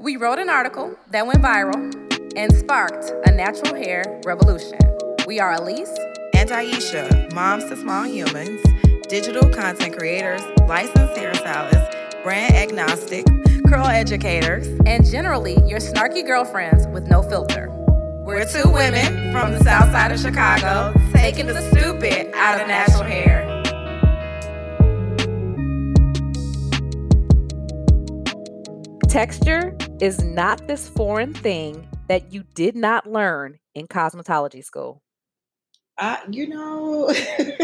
We wrote an article that went viral and sparked a natural hair revolution. We are Elise and Aisha, moms to small humans, digital content creators, licensed hairstylists, brand agnostic, curl educators, and generally your snarky girlfriends with no filter. We're two women from the south side of Chicago taking the stupid out of natural hair. Texture is not this foreign thing that you did not learn in cosmetology school. Uh, you know,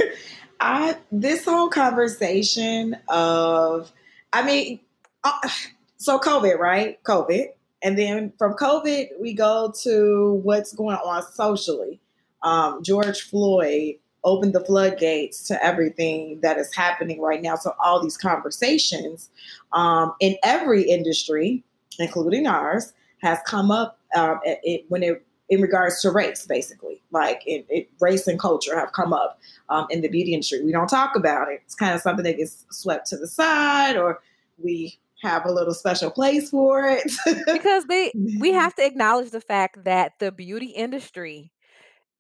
I this whole conversation of, I mean, uh, so COVID, right? COVID, and then from COVID we go to what's going on socially. Um, George Floyd opened the floodgates to everything that is happening right now. So all these conversations um, in every industry, including ours, has come up um, it, it, when it in regards to race, basically, like it, it race and culture have come up um, in the beauty industry. We don't talk about it. It's kind of something that gets swept to the side, or we have a little special place for it because they we have to acknowledge the fact that the beauty industry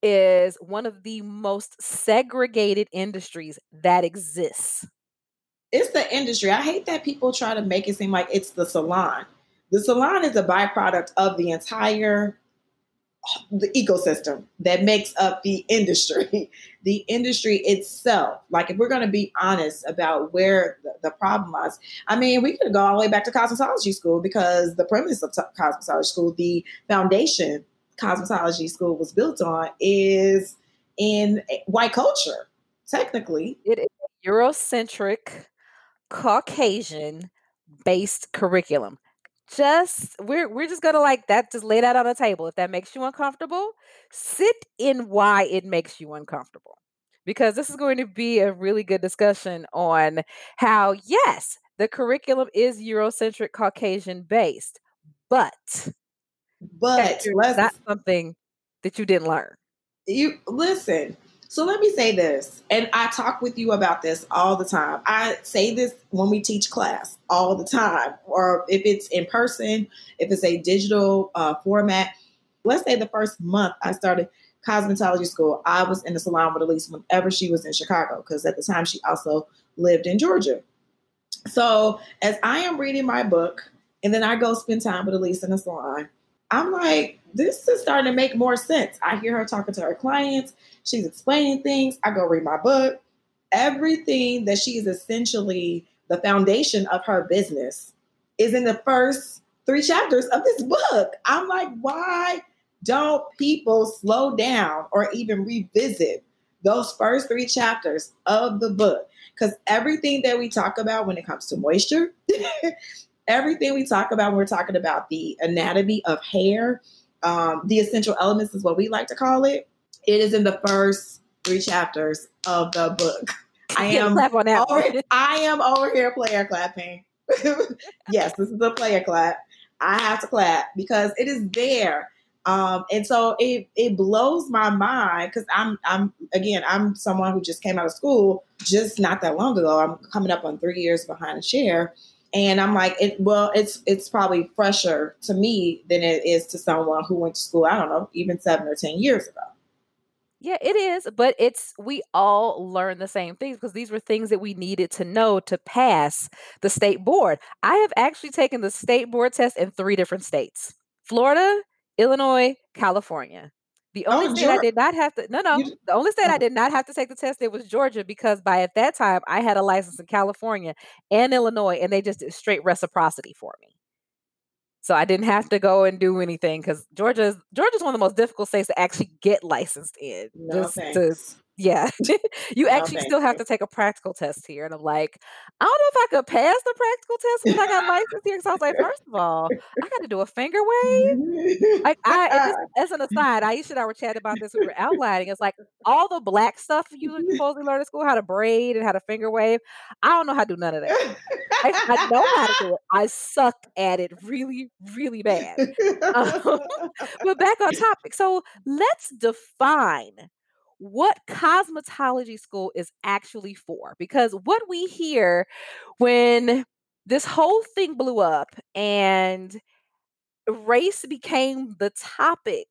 is one of the most segregated industries that exists. It's the industry. I hate that people try to make it seem like it's the salon. The salon is a byproduct of the entire the ecosystem that makes up the industry. the industry itself. Like if we're going to be honest about where the, the, problem lies, I mean, we could go all the way back to cosmetology school because the premise of t- cosmetology school, the foundation cosmetology school was built on is in white culture, technically. It is Eurocentric, Caucasian based curriculum. Just we're we're just gonna like that, just lay that on the table. If that makes you uncomfortable, sit in why it makes you uncomfortable. Because this is going to be a really good discussion on how, yes, the curriculum is Eurocentric Caucasian based, but but that's something that you didn't learn. You listen. So let me say this, and I talk with you about this all the time. I say this when we teach class all the time, or if it's in person, if it's a digital uh, format. Let's say the first month I started cosmetology school, I was in the salon with Elise whenever she was in Chicago, because at the time she also lived in Georgia. So as I am reading my book, and then I go spend time with Elise in the salon, I'm like, this is starting to make more sense. I hear her talking to her clients. She's explaining things. I go read my book. Everything that she is essentially the foundation of her business is in the first three chapters of this book. I'm like, why don't people slow down or even revisit those first three chapters of the book? Because everything that we talk about when it comes to moisture, everything we talk about when we're talking about the anatomy of hair, um, the essential elements is what we like to call it. It is in the first three chapters of the book. I am over, I am over here player clapping. yes, this is a player clap. I have to clap because it is there. Um, and so it it blows my mind because I'm I'm again I'm someone who just came out of school just not that long ago. I'm coming up on three years behind a chair, and I'm like, it, well, it's it's probably fresher to me than it is to someone who went to school. I don't know, even seven or ten years ago. Yeah, it is, but it's we all learn the same things because these were things that we needed to know to pass the state board. I have actually taken the state board test in three different states: Florida, Illinois, California. The only oh, state I did not have to no no the only state oh. I did not have to take the test it was Georgia because by at that time I had a license in California and Illinois and they just did straight reciprocity for me. So I didn't have to go and do anything because Georgia's Georgia's one of the most difficult states to actually get licensed in. No, just thanks. to yeah. you actually still have to take a practical test here. And I'm like, I don't know if I could pass the practical test because I got licensed here. So I was like, first of all, I got to do a finger wave. Like, I, as an aside, Aisha and I were chatting about this. We were outlining. It's like all the black stuff you supposedly learn in school, how to braid and how to finger wave. I don't know how to do none of that. I, I know how to do it. I suck at it really, really bad. Um, but back on topic. So let's define what cosmetology school is actually for. Because what we hear when this whole thing blew up and race became the topic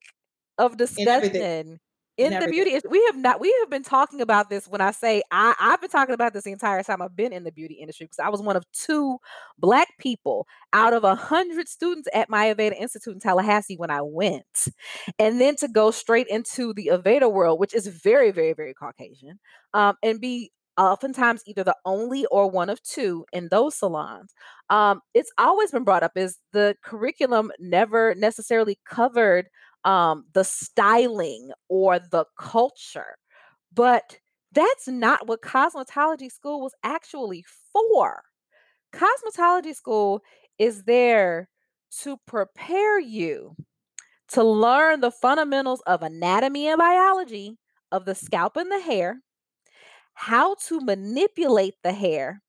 of discussion in the beauty we have not we have been talking about this when i say i i've been talking about this the entire time i've been in the beauty industry because i was one of two black people out of a hundred students at my aveda institute in tallahassee when i went. And then to go straight into the aveda world which is very very very caucasian um, and be oftentimes either the only or one of two in those salons um, it's always been brought up is the curriculum never necessarily covered um, the styling or the culture. But that's not what cosmetology school was actually for. Cosmetology school is there to prepare you to learn the fundamentals of anatomy and biology of the scalp and the hair, how to manipulate the hair,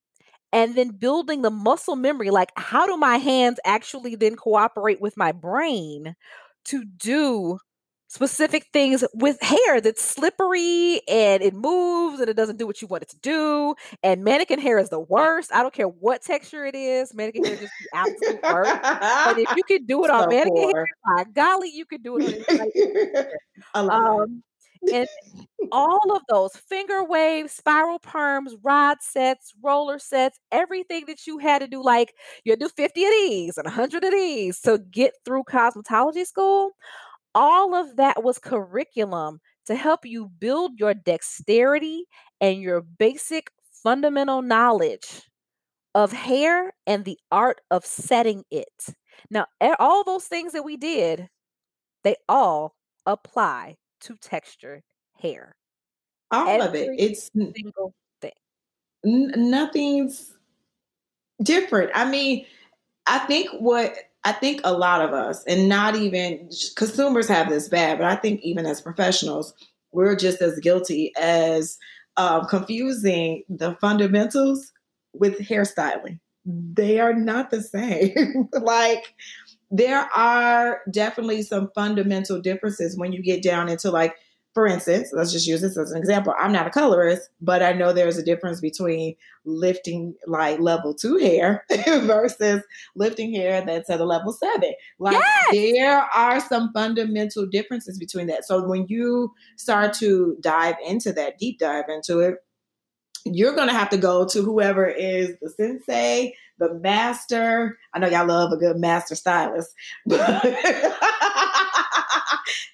and then building the muscle memory like how do my hands actually then cooperate with my brain to do specific things with hair that's slippery and it moves and it doesn't do what you want it to do. And mannequin hair is the worst. I don't care what texture it is. Mannequin hair just the absolute worst. But if you can do it so on mannequin poor. hair, my golly, you can do it on um, and all of those finger waves, spiral perms, rod sets, roller sets, everything that you had to do, like you do 50 of these and 100 of these to get through cosmetology school, all of that was curriculum to help you build your dexterity and your basic fundamental knowledge of hair and the art of setting it. Now, all those things that we did, they all apply to texture hair. All Every of it. It's single thing. N- nothing's different. I mean, I think what I think a lot of us, and not even consumers have this bad, but I think even as professionals, we're just as guilty as um, confusing the fundamentals with hairstyling. They are not the same. like, there are definitely some fundamental differences when you get down into like for instance, let's just use this as an example. I'm not a colorist, but I know there's a difference between lifting like level two hair versus lifting hair that's at a level seven. Like yes! there are some fundamental differences between that. So when you start to dive into that, deep dive into it, you're going to have to go to whoever is the sensei, the master. I know y'all love a good master stylist,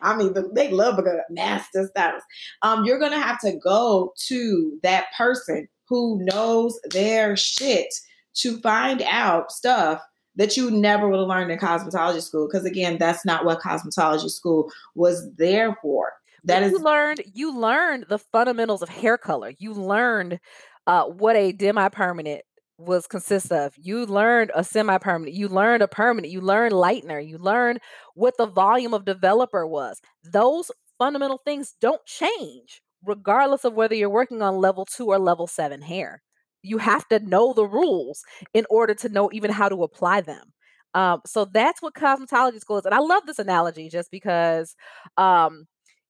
I mean, they love a good master stylist. Um, you're going to have to go to that person who knows their shit to find out stuff that you never would have learned in cosmetology school. Because again, that's not what cosmetology school was there for. That is you learned you learned the fundamentals of hair color. You learned uh, what a demi-permanent was consists of. You learned a semi-permanent, you learned a permanent, you learned lightener, you learned what the volume of developer was. Those fundamental things don't change regardless of whether you're working on level 2 or level 7 hair. You have to know the rules in order to know even how to apply them. Um, so that's what cosmetology school is. And I love this analogy just because um,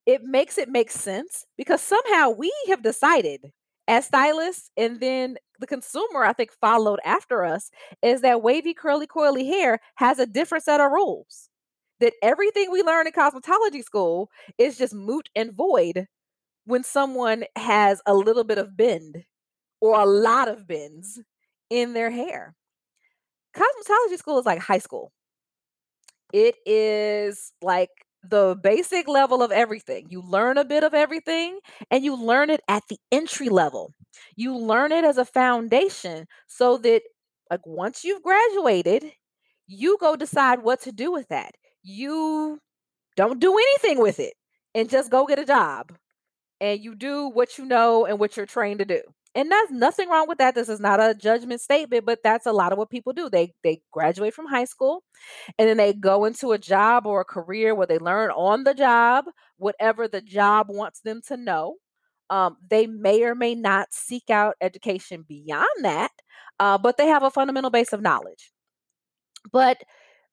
it makes it make sense because somehow we have decided as stylists and then the consumer i think followed after us is that wavy curly coily hair has a different set of rules that everything we learn in cosmetology school is just moot and void when someone has a little bit of bend or a lot of bends in their hair. Cosmetology school is like high school. It is like the basic level of everything. You learn a bit of everything and you learn it at the entry level. You learn it as a foundation so that like once you've graduated, you go decide what to do with that. You don't do anything with it and just go get a job. And you do what you know and what you're trained to do. And that's nothing wrong with that. This is not a judgment statement, but that's a lot of what people do. They they graduate from high school and then they go into a job or a career where they learn on the job whatever the job wants them to know. Um, they may or may not seek out education beyond that, uh, but they have a fundamental base of knowledge. But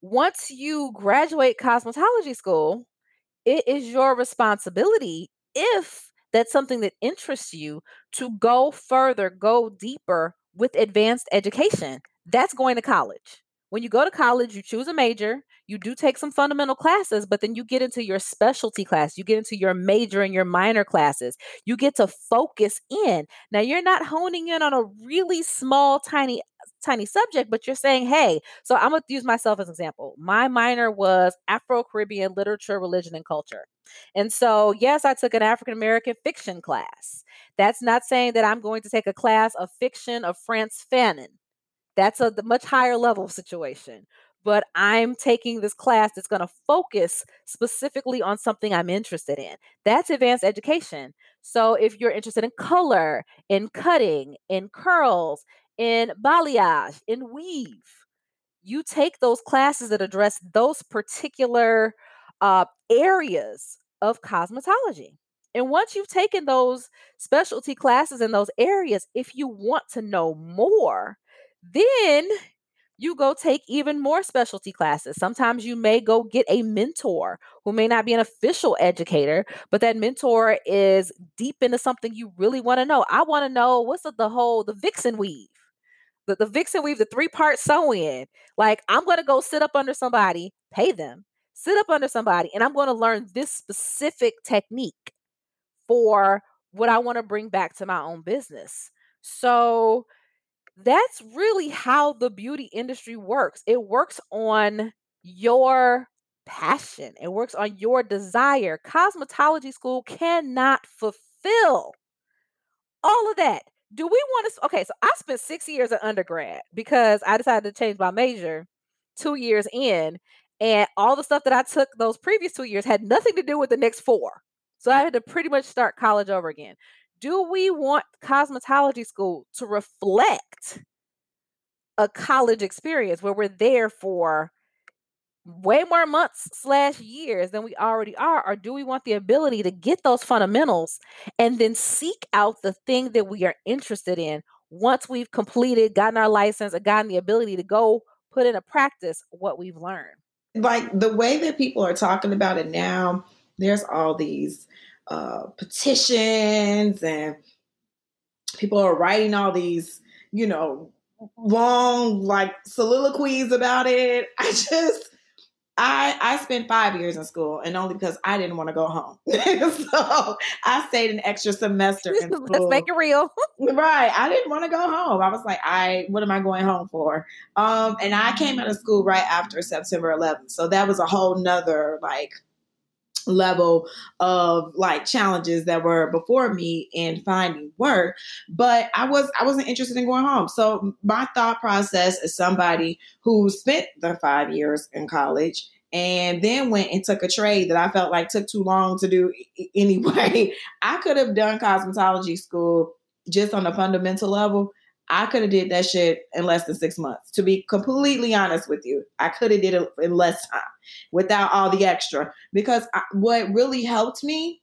once you graduate cosmetology school, it is your responsibility if that's something that interests you to go further, go deeper with advanced education. That's going to college when you go to college, you choose a major, you do take some fundamental classes, but then you get into your specialty class, you get into your major and your minor classes. You get to focus in. Now, you're not honing in on a really small, tiny tiny subject, but you're saying, hey, so I'm going to use myself as an example. My minor was Afro Caribbean literature, religion, and culture. And so, yes, I took an African American fiction class. That's not saying that I'm going to take a class of fiction of Frantz Fanon. That's a much higher level situation. But I'm taking this class that's going to focus specifically on something I'm interested in. That's advanced education. So if you're interested in color, in cutting, in curls, in balayage, in weave, you take those classes that address those particular uh, areas of cosmetology. And once you've taken those specialty classes in those areas, if you want to know more, then you go take even more specialty classes. Sometimes you may go get a mentor who may not be an official educator, but that mentor is deep into something you really want to know. I want to know what's the, whole the vixen weave. The, the vixen weave, the three part sew in. Like, I'm going to go sit up under somebody, pay them, sit up under somebody, and I'm going to learn this specific technique for what I want to bring back to my own business. So, that's really how the beauty industry works. It works on your passion, it works on your desire. Cosmetology school cannot fulfill all of that. Do we want to? Okay, so I spent six years at undergrad because I decided to change my major two years in, and all the stuff that I took those previous two years had nothing to do with the next four. So I had to pretty much start college over again. Do we want cosmetology school to reflect a college experience where we're there for way more months slash years than we already are? Or do we want the ability to get those fundamentals and then seek out the thing that we are interested in once we've completed gotten our license or gotten the ability to go put into practice what we've learned like the way that people are talking about it now there's all these uh, petitions and people are writing all these, you know, long like soliloquies about it. I just I I spent five years in school and only because I didn't want to go home. so I stayed an extra semester in school. Let's make it real. right. I didn't want to go home. I was like, I what am I going home for? Um, and I came out of school right after September 11th. So that was a whole nother like level of like challenges that were before me in finding work but i was i wasn't interested in going home so my thought process is somebody who spent the five years in college and then went and took a trade that I felt like took too long to do anyway. I could have done cosmetology school just on a fundamental level I could have did that shit in less than six months. To be completely honest with you, I could have did it in less time without all the extra. Because I, what really helped me,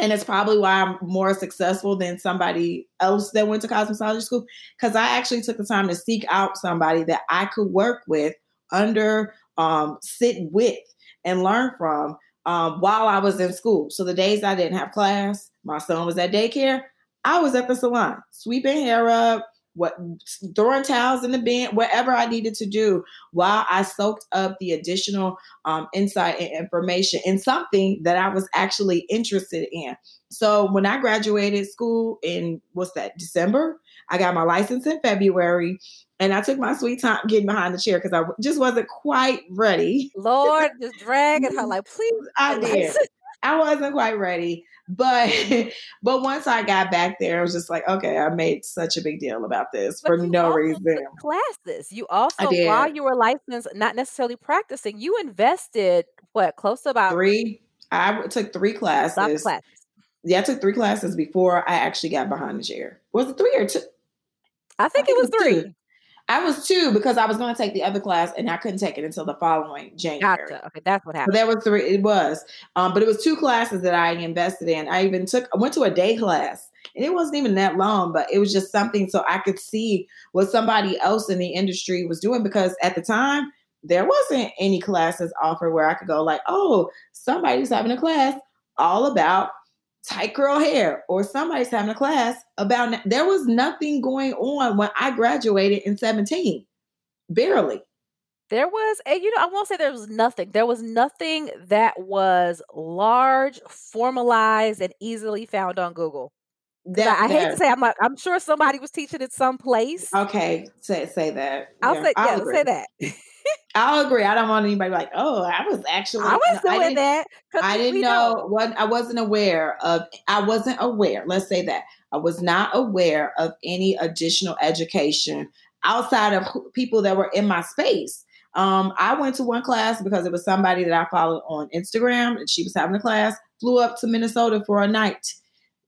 and it's probably why I'm more successful than somebody else that went to cosmetology school, because I actually took the time to seek out somebody that I could work with, under, um, sit with, and learn from um, while I was in school. So the days I didn't have class, my son was at daycare. I was at the salon, sweeping hair up, what throwing towels in the bin, whatever I needed to do while I soaked up the additional um, insight and information in something that I was actually interested in. So when I graduated school in what's that December, I got my license in February. And I took my sweet time getting behind the chair because I just wasn't quite ready. Lord, just dragging her like, please. I did. I wasn't quite ready. But but once I got back there, I was just like, okay, I made such a big deal about this but for no reason. Classes. You also, while you were licensed, not necessarily practicing, you invested what close to about three. I took three classes. classes. Yeah, I took three classes before I actually got behind the chair. Was it three or two? I think, I think it was, it was three. Two. I was two because I was going to take the other class and I couldn't take it until the following January. Gotcha. Okay, that's what happened. So there was three. It was, um, but it was two classes that I invested in. I even took. I went to a day class, and it wasn't even that long, but it was just something so I could see what somebody else in the industry was doing because at the time there wasn't any classes offered where I could go like, oh, somebody's having a class all about tight curl hair or somebody's having a class about there was nothing going on when I graduated in 17. Barely. There was a you know, I won't say there was nothing. There was nothing that was large, formalized, and easily found on Google. That, I, I hate to say I'm like, I'm sure somebody was teaching it someplace. okay, say say that. I'll Yeah, say yeah, I'll let's say that. I'll agree. I don't want anybody like, oh, I was actually. I was I doing that I didn't we know what I wasn't aware of. I wasn't aware. Let's say that I was not aware of any additional education outside of people that were in my space. Um, I went to one class because it was somebody that I followed on Instagram, and she was having a class. Flew up to Minnesota for a night,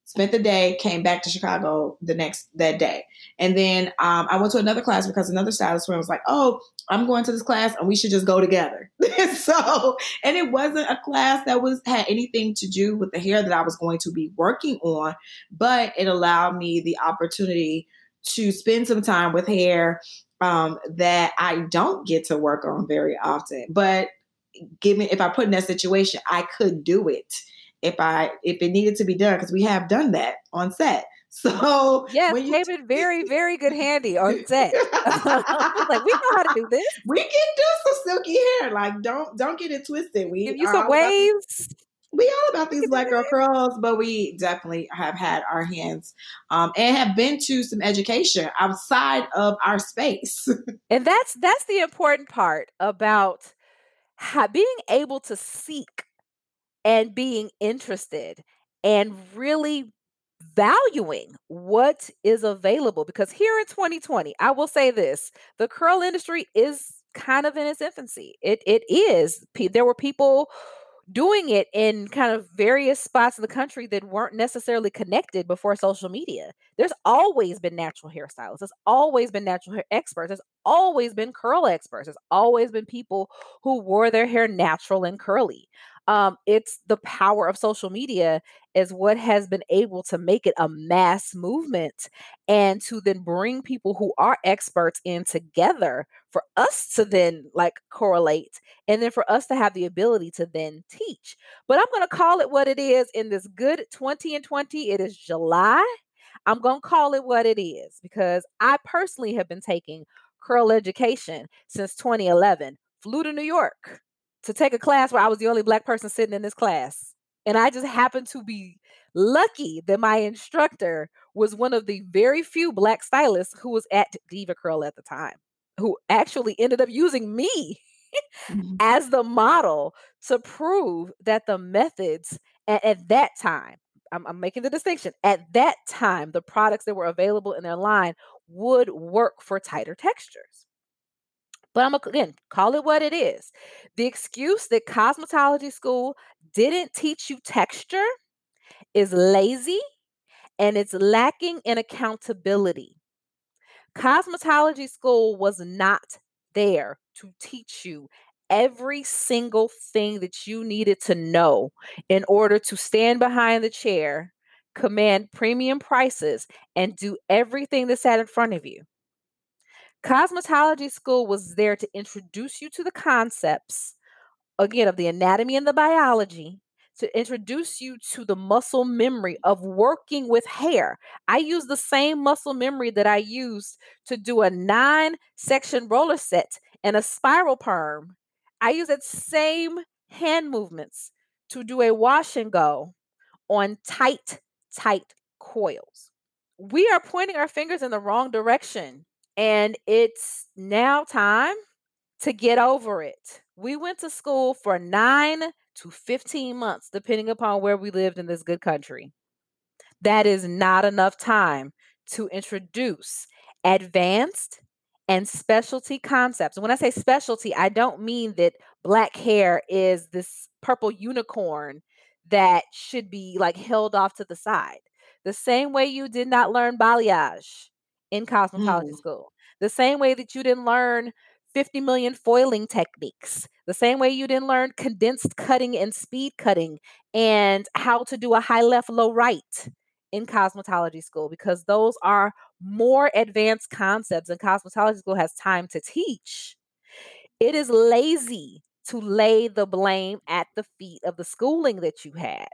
spent the day, came back to Chicago the next that day, and then um, I went to another class because another stylist friend was like, "Oh, I'm going to this class, and we should just go together." so and it wasn't a class that was had anything to do with the hair that I was going to be working on, but it allowed me the opportunity to spend some time with hair um, that I don't get to work on very often. But given if I put in that situation, I could do it if I if it needed to be done because we have done that on set. So Yes, when you came in very, very good handy on set. Like, we know how to do this. we can do some silky hair. Like don't don't get it twisted. We Give you some about waves. we all about these black girl curls, but we definitely have had our hands um, and have been to some education outside of our space. And that's that's the important part about being able to seek and being interested and really valuing what is available because here in 2020 I will say this the curl industry is kind of in its infancy it it is there were people doing it in kind of various spots in the country that weren't necessarily connected before social media. There's always been natural hairstylists. There's always been natural hair experts. There's always been curl experts. There's always been people who wore their hair natural and curly. Um, it's the power of social media is what has been able to make it a mass movement and to then bring people who are experts in together for us to then like correlate and then for us to have the ability to then teach. But I'm going to call it what it is in this good 20 and 20. It is July. I'm going to call it what it is because I personally have been taking curl education since 2011. Flew to New York to take a class where I was the only black person sitting in this class. And I just happened to be lucky that my instructor was one of the very few black stylists who was at DevaCurl at the time, who actually ended up using me mm-hmm. as the model to prove that the methods at, at that time, I'm, I'm making the distinction, at that time, the products that were available in their line would work for tighter textures. But I'm again call it what it is. The excuse that cosmetology school didn't teach you texture is lazy and it's lacking in accountability. Cosmetology school was not there to teach you every single thing that you needed to know in order to stand behind the chair, command premium prices, and do everything that sat in front of you. Cosmetology school was there to introduce you to the concepts, again, of the anatomy and the biology, to introduce you to the muscle memory of working with hair. I use the same muscle memory that I used to do a nine section roller set and a spiral perm. I use that same hand movements to do a wash and go on tight, tight coils. We are pointing our fingers in the wrong direction, and it's now time to get over it. We went to school for nine to 15 months, depending upon where we lived in this good country. That is not enough time to introduce advanced and specialty concepts. When I say specialty, I don't mean that black hair is this purple unicorn that should be like held off to the side. The same way you did not learn balayage in cosmetology Mm. school, the same way that you didn't learn 50 million foiling techniques, the same way you didn't learn condensed cutting and speed cutting and how to do a high left, low right in cosmetology school, because those are more advanced concepts and cosmetology school has time to teach. It is lazy to lay the blame at the feet of the schooling that you had.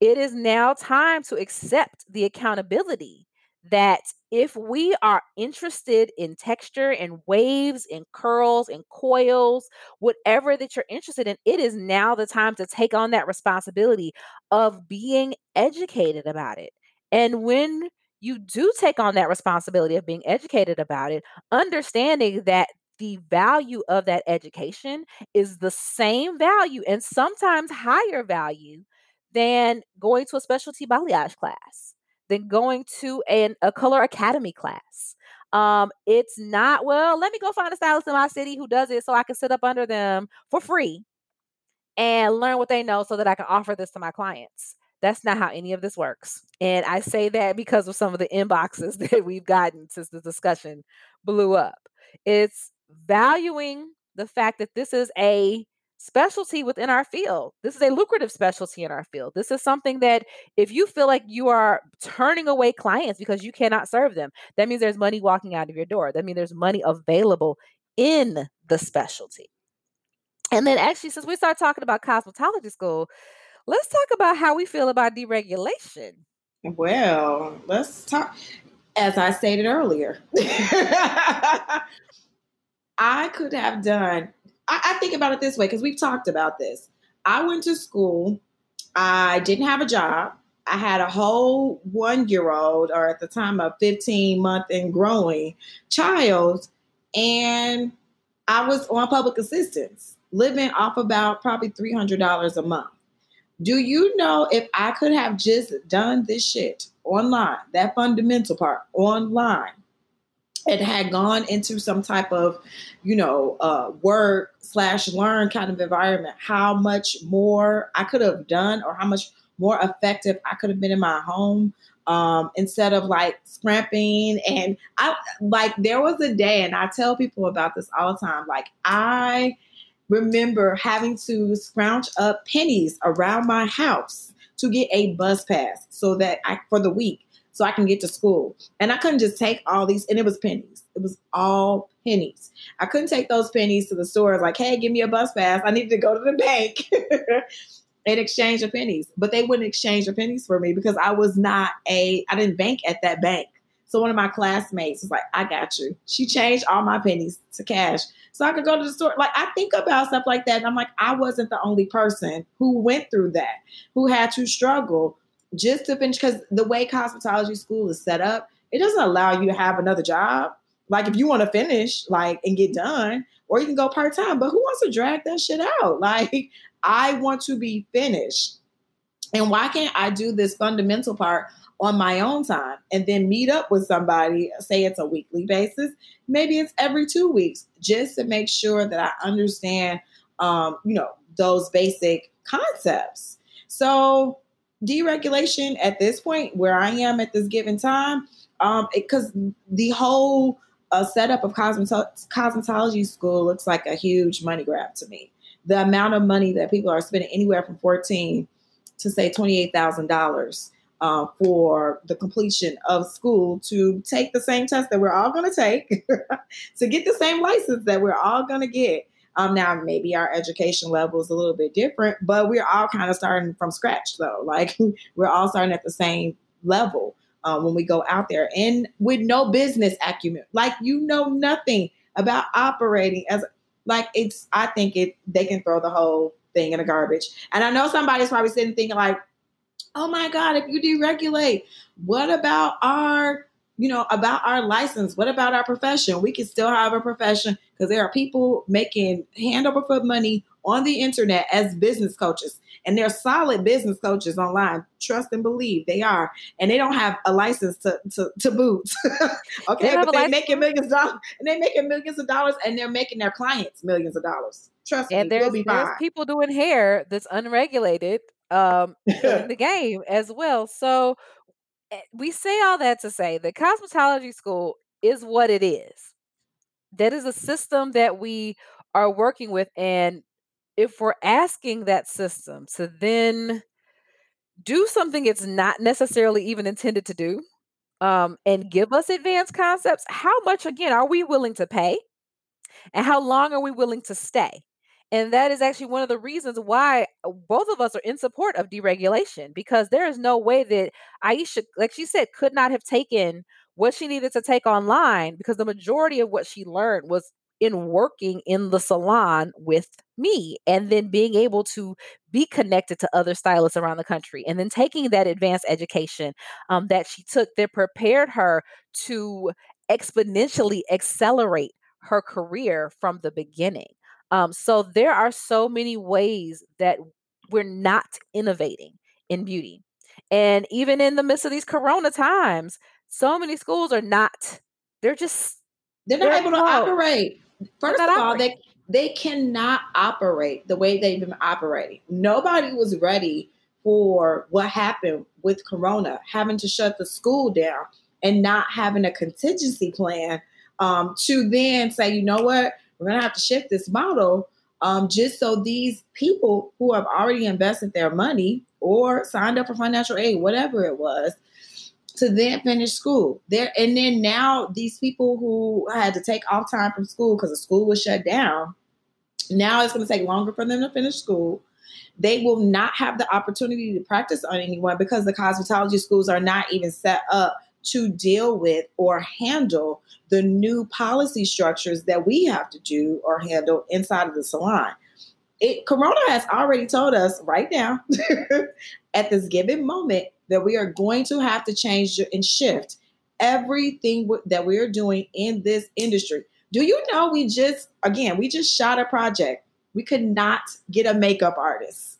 It is now time to accept the accountability that if we are interested in texture and waves and curls and coils, whatever that you're interested in, it is now the time to take on that responsibility of being educated about it. And when you do take on that responsibility of being educated about it, understanding that the value of that education is the same value and sometimes higher value than going to a specialty balayage class, than going to an, a color academy class. Um, it's not, well, let me go find a stylist in my city who does it so I can sit up under them for free and learn what they know so that I can offer this to my clients. That's not how any of this works. And I say that because of some of the inboxes that we've gotten since the discussion blew up. It's valuing the fact that this is a specialty within our field. This is a lucrative specialty in our field. This is something that if you feel like you are turning away clients because you cannot serve them, that means there's money walking out of your door. That means there's money available in the specialty. And then actually, since we started talking about cosmetology school, let's talk about how we feel about deregulation. Well, let's talk. As I stated earlier, I could have done, I, I think about it this way because we've talked about this. I went to school, I didn't have a job. I had a whole one year old, or at the time, a 15 month and growing child, and I was on public assistance, living off about probably $300 a month. Do you know if I could have just done this shit online, that fundamental part online, and had gone into some type of, you know, uh, work slash learn kind of environment, how much more I could have done or how much more effective I could have been in my home um, instead of like scrapping. And I like there was a day, and I tell people about this all the time. Like I remember having to scrounge up pennies around my house to get a bus pass so that I for the week so I can get to school. And I couldn't just take all these, and it was pennies. It was all pennies. I couldn't take those pennies to the store like, hey, give me a bus pass. I need to go to the bank and exchange the pennies. But they wouldn't exchange the pennies for me because I was not a, I didn't bank at that bank. So one of my classmates was like, I got you. She changed all my pennies to cash so I could go to the store. Like I think about stuff like that. And I'm like, I wasn't the only person who went through that, who had to struggle just to finish because the way cosmetology school is set up, it doesn't allow you to have another job. Like if you want to finish, like and get done, or you can go part time. But who wants to drag that shit out? Like I want to be finished. And why can't I do this fundamental part on my own time and then meet up with somebody, say it's a weekly basis, maybe it's every two weeks, just to make sure that I understand, um, you know, those basic concepts. So deregulation at this point, where I am at this given time, because um, the whole uh, setup of cosmeto- cosmetology school looks like a huge money grab to me. The amount of money that people are spending, anywhere from fourteen to say twenty eight thousand dollars uh, for the completion of school to take the same test that we're all going to take to get the same license that we're all going to get. Um, now, maybe our education level is a little bit different, but we're all kind of starting from scratch, though. Like we're all starting at the same level uh, when we go out there, and with no business acumen, like you know nothing about operating as like it's. I think it they can throw the whole thing in the garbage. And I know somebody's probably sitting thinking like, "Oh my God, if you deregulate, what about our you know, about our license. What about our profession? We can still have a profession because there are people making hand over foot money on the internet as business coaches. And they're solid business coaches online. Trust and believe they are. And they don't have a license to to, to boot. okay, they but they're making millions of dollars and they're making millions of dollars and they're making their clients millions of dollars. Trust and me, there's, we'll there's people doing hair that's unregulated um in the game as well. So we say all that to say that cosmetology school is what it is. That is a system that we are working with. And if we're asking that system to then do something it's not necessarily even intended to do um, and give us advanced concepts, how much, again, are we willing to pay? And how long are we willing to stay? And that is actually one of the reasons why uh, both of us are in support of deregulation because there is no way that Aisha, like she said, could not have taken what she needed to take online because the majority of what she learned was in working in the salon with me and then being able to be connected to other stylists around the country and then taking that advanced education um, that she took that prepared her to exponentially accelerate her career from the beginning. Um, so there are so many ways that we're not innovating in beauty. And even in the midst of these corona times, so many schools are not, they're just they're not they're able to operate. First of all, they they cannot operate the way they've been operating. Nobody was ready for what happened with Corona, having to shut the school down and not having a contingency plan um, to then say, you know what, we're going to have to shift this model um, just so these people who have already invested their money or signed up for financial aid, whatever it was, to then finish school. There and then now these people who had to take off time from school because the school was shut down, now it's going to take longer for them to finish school. They will not have the opportunity to practice on anyone because the cosmetology schools are not even set up to deal with or handle the new policy structures that we have to do or handle inside of the salon. It, Corona has already told us right now at this given moment that we are going to have to change and shift everything that we are doing in this industry. Do you know we just, again, we just shot a project. We could not get a makeup artist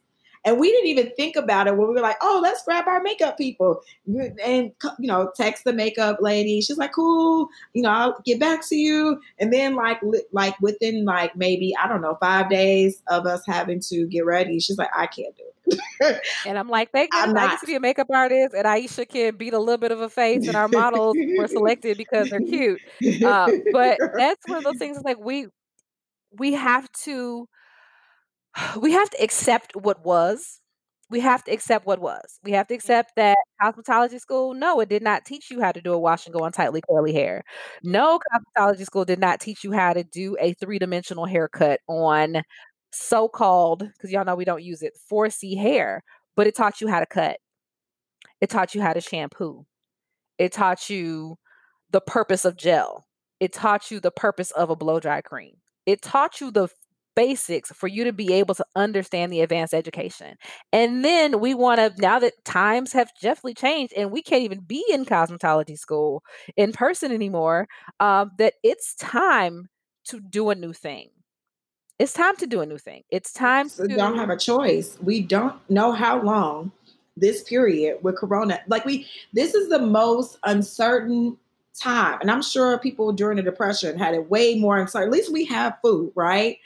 and we didn't even think about it when we were like, oh, let's grab our makeup people and, you know, text the makeup lady. She's like, cool, you know, I'll get back to you. And then like, like within like maybe, I don't know, five days of us having to get ready, she's like, I can't do it. and I'm like, thank you. I used to be a makeup artist, and Aisha can beat a little bit of a face, and our models were selected because they're cute. Uh, but that's one of those things. Like we we have to we have to accept what was. We have to accept what was. We have to accept that cosmetology school, no, it did not teach you how to do a wash and go on tightly curly hair. No cosmetology school did not teach you how to do a three dimensional haircut on so called, because y'all know we don't use it, 4C hair, but it taught you how to cut. It taught you how to shampoo. It taught you the purpose of gel. It taught you the purpose of a blow dry cream. It taught you the basics for you to be able to understand the advanced education. And then we want to, now that times have definitely changed and we can't even be in cosmetology school in person anymore, um, that it's time to do a new thing. It's time to do a new thing. It's time so to. don't have a choice. We don't know how long this period with Corona, like we, this is the most uncertain time. And I'm sure people during the depression had it way more uncertain. At least we have food, right?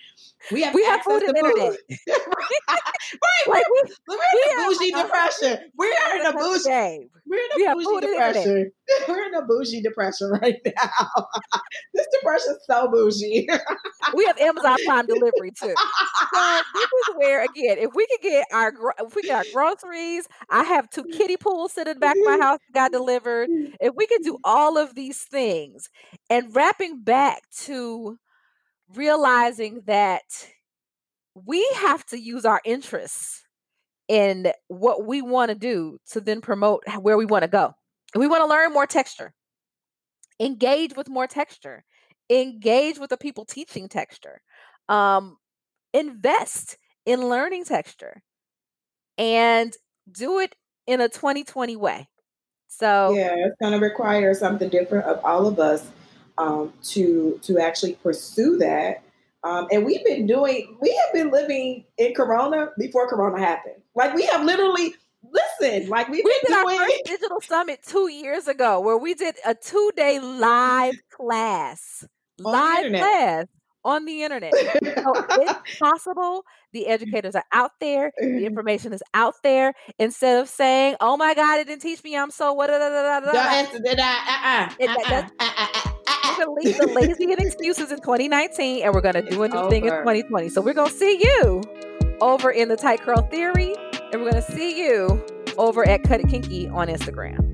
We have we have food and internet. right. Like we, we're in a bougie depression. We are in a bougie. We're in a bougie depression. We're in a bougie depression right now. this depression is so bougie. we have Amazon Prime delivery too. So this is where again, if we could get our if we get our groceries, I have two kiddie pools sitting back my mm-hmm. house got delivered. Mm-hmm. If we could do all of these things and wrapping back to realizing that we have to use our interests in what we want to do to then promote where we want to go. We want to learn more texture, engage with more texture, engage with the people teaching texture, um, invest in learning texture, and do it in a 2020 way. So, yeah, it's going to require something different of all of us um, to to actually pursue that. Um, and we've been doing, we have been living in Corona before Corona happened. Like we have literally, listen, like we've we did doing our first digital summit two years ago, where we did a two day live class, live class on the internet. so it's possible. The educators are out there. The information is out there. Instead of saying, "Oh my God, it didn't teach me. I'm so what." We're gonna leave the lazy and excuses in 2019, and we're gonna do a new over. thing in 2020. So we're gonna see you over in the tight curl theory, and we're gonna see you over at Cut It Kinky on Instagram.